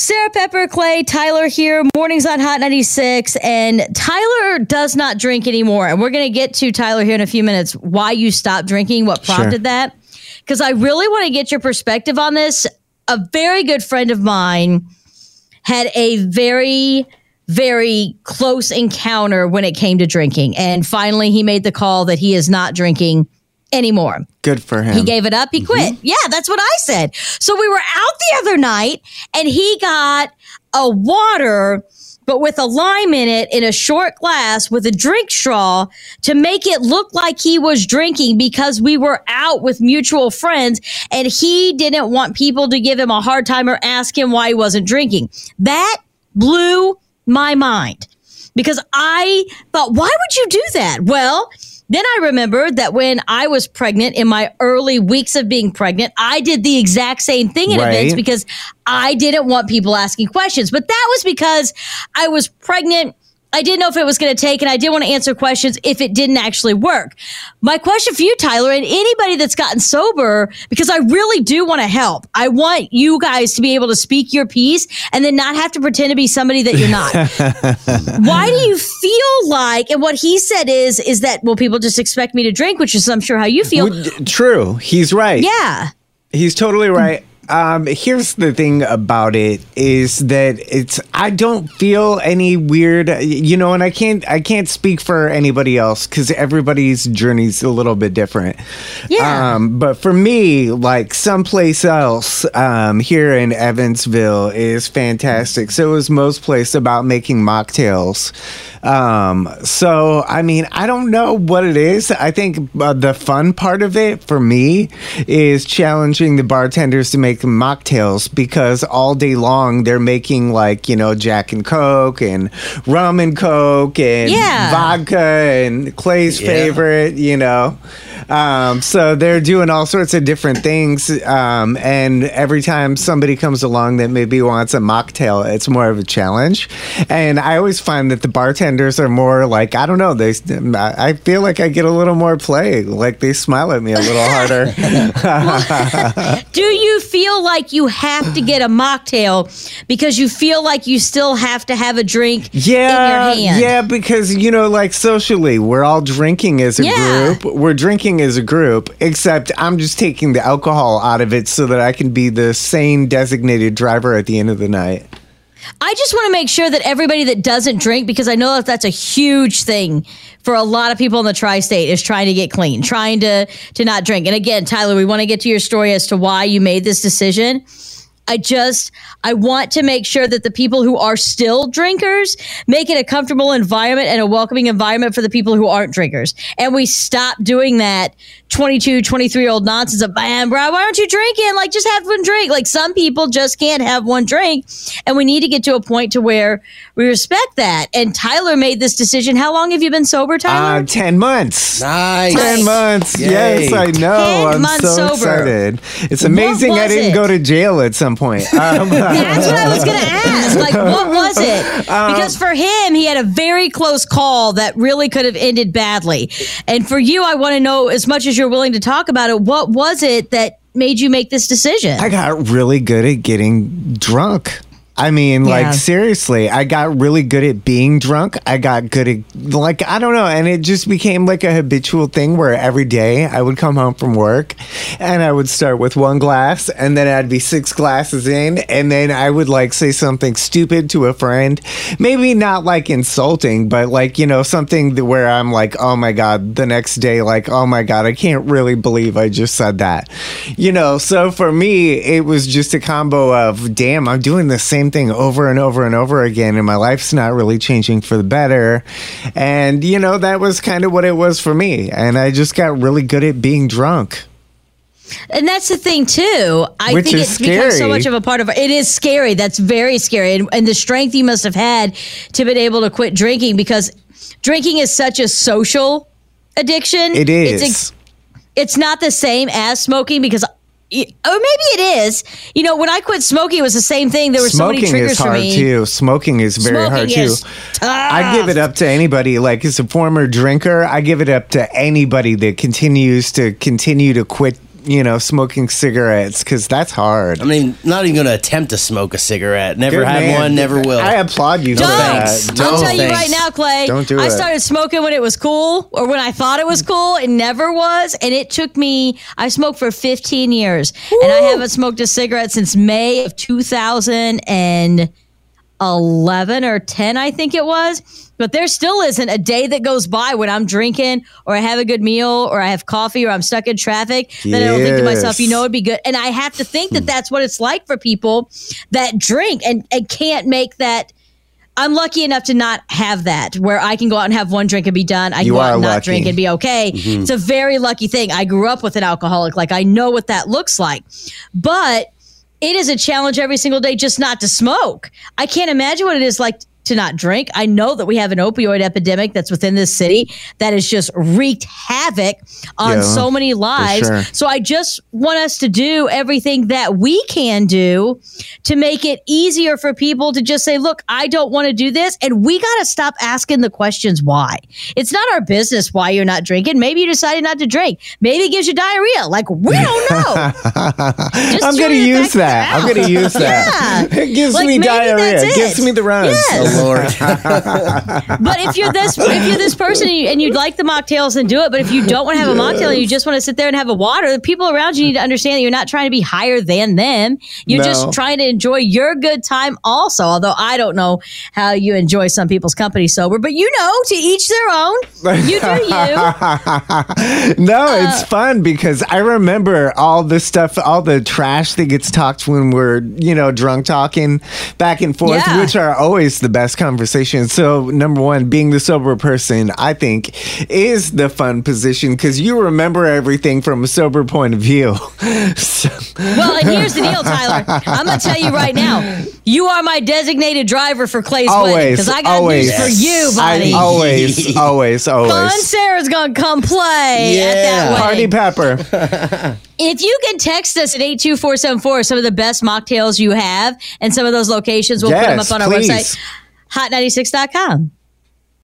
Sarah Pepper, Clay, Tyler here. Mornings on Hot 96. And Tyler does not drink anymore. And we're going to get to Tyler here in a few minutes why you stopped drinking, what prompted sure. that. Because I really want to get your perspective on this. A very good friend of mine had a very, very close encounter when it came to drinking. And finally, he made the call that he is not drinking anymore. Good for him. He gave it up. He quit. Mm-hmm. Yeah, that's what I said. So we were out the other night and he got a water, but with a lime in it in a short glass with a drink straw to make it look like he was drinking because we were out with mutual friends and he didn't want people to give him a hard time or ask him why he wasn't drinking. That blew my mind because I thought, why would you do that? Well, then I remembered that when I was pregnant in my early weeks of being pregnant, I did the exact same thing in right. events because I didn't want people asking questions. But that was because I was pregnant I didn't know if it was going to take, and I didn't want to answer questions if it didn't actually work. My question for you, Tyler, and anybody that's gotten sober, because I really do want to help. I want you guys to be able to speak your piece and then not have to pretend to be somebody that you're not. Why do you feel like, and what he said is, is that, well, people just expect me to drink, which is, I'm sure, how you feel. True. He's right. Yeah. He's totally right. Um, here's the thing about it is that it's I don't feel any weird, you know, and I can't I can't speak for anybody else because everybody's journey's a little bit different. Yeah. Um, but for me, like someplace else, um, here in Evansville is fantastic. So is most place about making mocktails. Um, so I mean, I don't know what it is. I think uh, the fun part of it for me is challenging the bartenders to make make mocktails because all day long they're making like you know Jack and Coke and rum and Coke and yeah. vodka and Clay's yeah. favorite, you know. Um, so they're doing all sorts of different things. Um, and every time somebody comes along that maybe wants a mocktail, it's more of a challenge. And I always find that the bartenders are more like, I don't know, they, I feel like I get a little more play. Like they smile at me a little harder. do you feel like you have to get a mocktail because you feel like you still have to have a drink yeah, Yeah, because, you know, like socially, we're all drinking as a yeah. group. We're drinking as a group, except I'm just taking the alcohol out of it so that I can be the sane designated driver at the end of the night. I just want to make sure that everybody that doesn't drink, because I know that that's a huge thing for a lot of people in the tri-state, is trying to get clean, trying to to not drink. And again, Tyler, we want to get to your story as to why you made this decision. I just I want to make sure that the people who are still drinkers make it a comfortable environment and a welcoming environment for the people who aren't drinkers. And we stop doing that 22, 23 year old nonsense of, man, bro, why aren't you drinking? Like, just have one drink. Like, some people just can't have one drink. And we need to get to a point to where we respect that. And Tyler made this decision. How long have you been sober, Tyler? Uh, 10 months. Nice. 10 months. Yay. Yes, I know. I'm so sober. excited. It's amazing I didn't it? go to jail at some point. Um, That's what I was going to ask. Like, what was it? Um, because for him, he had a very close call that really could have ended badly. And for you, I want to know as much as you're willing to talk about it, what was it that made you make this decision? I got really good at getting drunk. I mean, yeah. like seriously, I got really good at being drunk. I got good at like I don't know, and it just became like a habitual thing where every day I would come home from work and I would start with one glass and then I'd be six glasses in and then I would like say something stupid to a friend. Maybe not like insulting, but like, you know, something where I'm like, "Oh my god, the next day like, "Oh my god, I can't really believe I just said that." You know, so for me, it was just a combo of, "Damn, I'm doing the same same thing over and over and over again, and my life's not really changing for the better. And, you know, that was kind of what it was for me. And I just got really good at being drunk. And that's the thing too. I Which think it's scary. become so much of a part of it. Is scary. That's very scary, and, and the strength you must have had to be able to quit drinking because drinking is such a social addiction. It is. It's, it's not the same as smoking because or oh, maybe it is. You know, when I quit smoking, it was the same thing. There were smoking so many triggers is hard for me. too. Smoking is very smoking hard is too. Tough. I give it up to anybody. Like as a former drinker, I give it up to anybody that continues to continue to quit you know, smoking cigarettes because that's hard. I mean, not even going to attempt to smoke a cigarette. Never Good had man. one, never will. I applaud you for Don't. thanks. that. I'll Don't. tell you Thanks. right now, Clay. Don't do I it. started smoking when it was cool, or when I thought it was cool. It never was, and it took me. I smoked for 15 years, and I haven't smoked a cigarette since May of 2011 or 10, I think it was. But there still isn't a day that goes by when I'm drinking, or I have a good meal, or I have coffee, or I'm stuck in traffic. That I don't think to myself, you know, it'd be good. And I have to think that hmm. that's what it's like for people that drink and, and can't make that. I'm lucky enough to not have that where I can go out and have one drink and be done. I can You go out and not lucky. drink and be okay. Mm-hmm. It's a very lucky thing. I grew up with an alcoholic. Like I know what that looks like. But it is a challenge every single day just not to smoke. I can't imagine what it is like to not drink. I know that we have an opioid epidemic that's within this city that has just wreaked havoc on Yeah, so many lives. sure. So I just want us to do everything that we can do to make it easier for people to just say, look, I don't want to do this. And we got to stop asking the questions why. It's not our business why you're not drinking. Maybe you decided not to drink. Maybe it gives you diarrhea. Like, we don't know. I'm gonna use that. I'm gonna use that. Yeah. It gives Like, me diarrhea. It gives me the runs. Yes. Lord. But if you're this, if you're this person and, you, and you'd like the mocktails, then do it. But if you don't want to have a mocktail and you just want to sit there and have a water, the people around you need to understand that you're not trying to be higher than them. You're No. just trying to enjoy your good time, also. Although I don't know how you enjoy some people's company sober, but you know, to each their own. You do you. no, Uh, it's fun because I remember all the stuff, all the trash that gets talked when we're, you know, drunk talking back and forth, Yeah. which are always the best conversations. So, number one, being the sober person, I think, is the fun position because you remember everything from a sober point of view. so, Well, and here's the deal, Tyler. I'm gonna tell you right now. You are my designated driver for Clay's wedding because I got always. news for you, buddy. I, always, always, always. Fun Sarah's gonna come play at that Yeah. wedding. Party pepper. If you can text us at 82474 some of the best mocktails you have and some of those locations, we'll put them up on our please. website, hot96.com.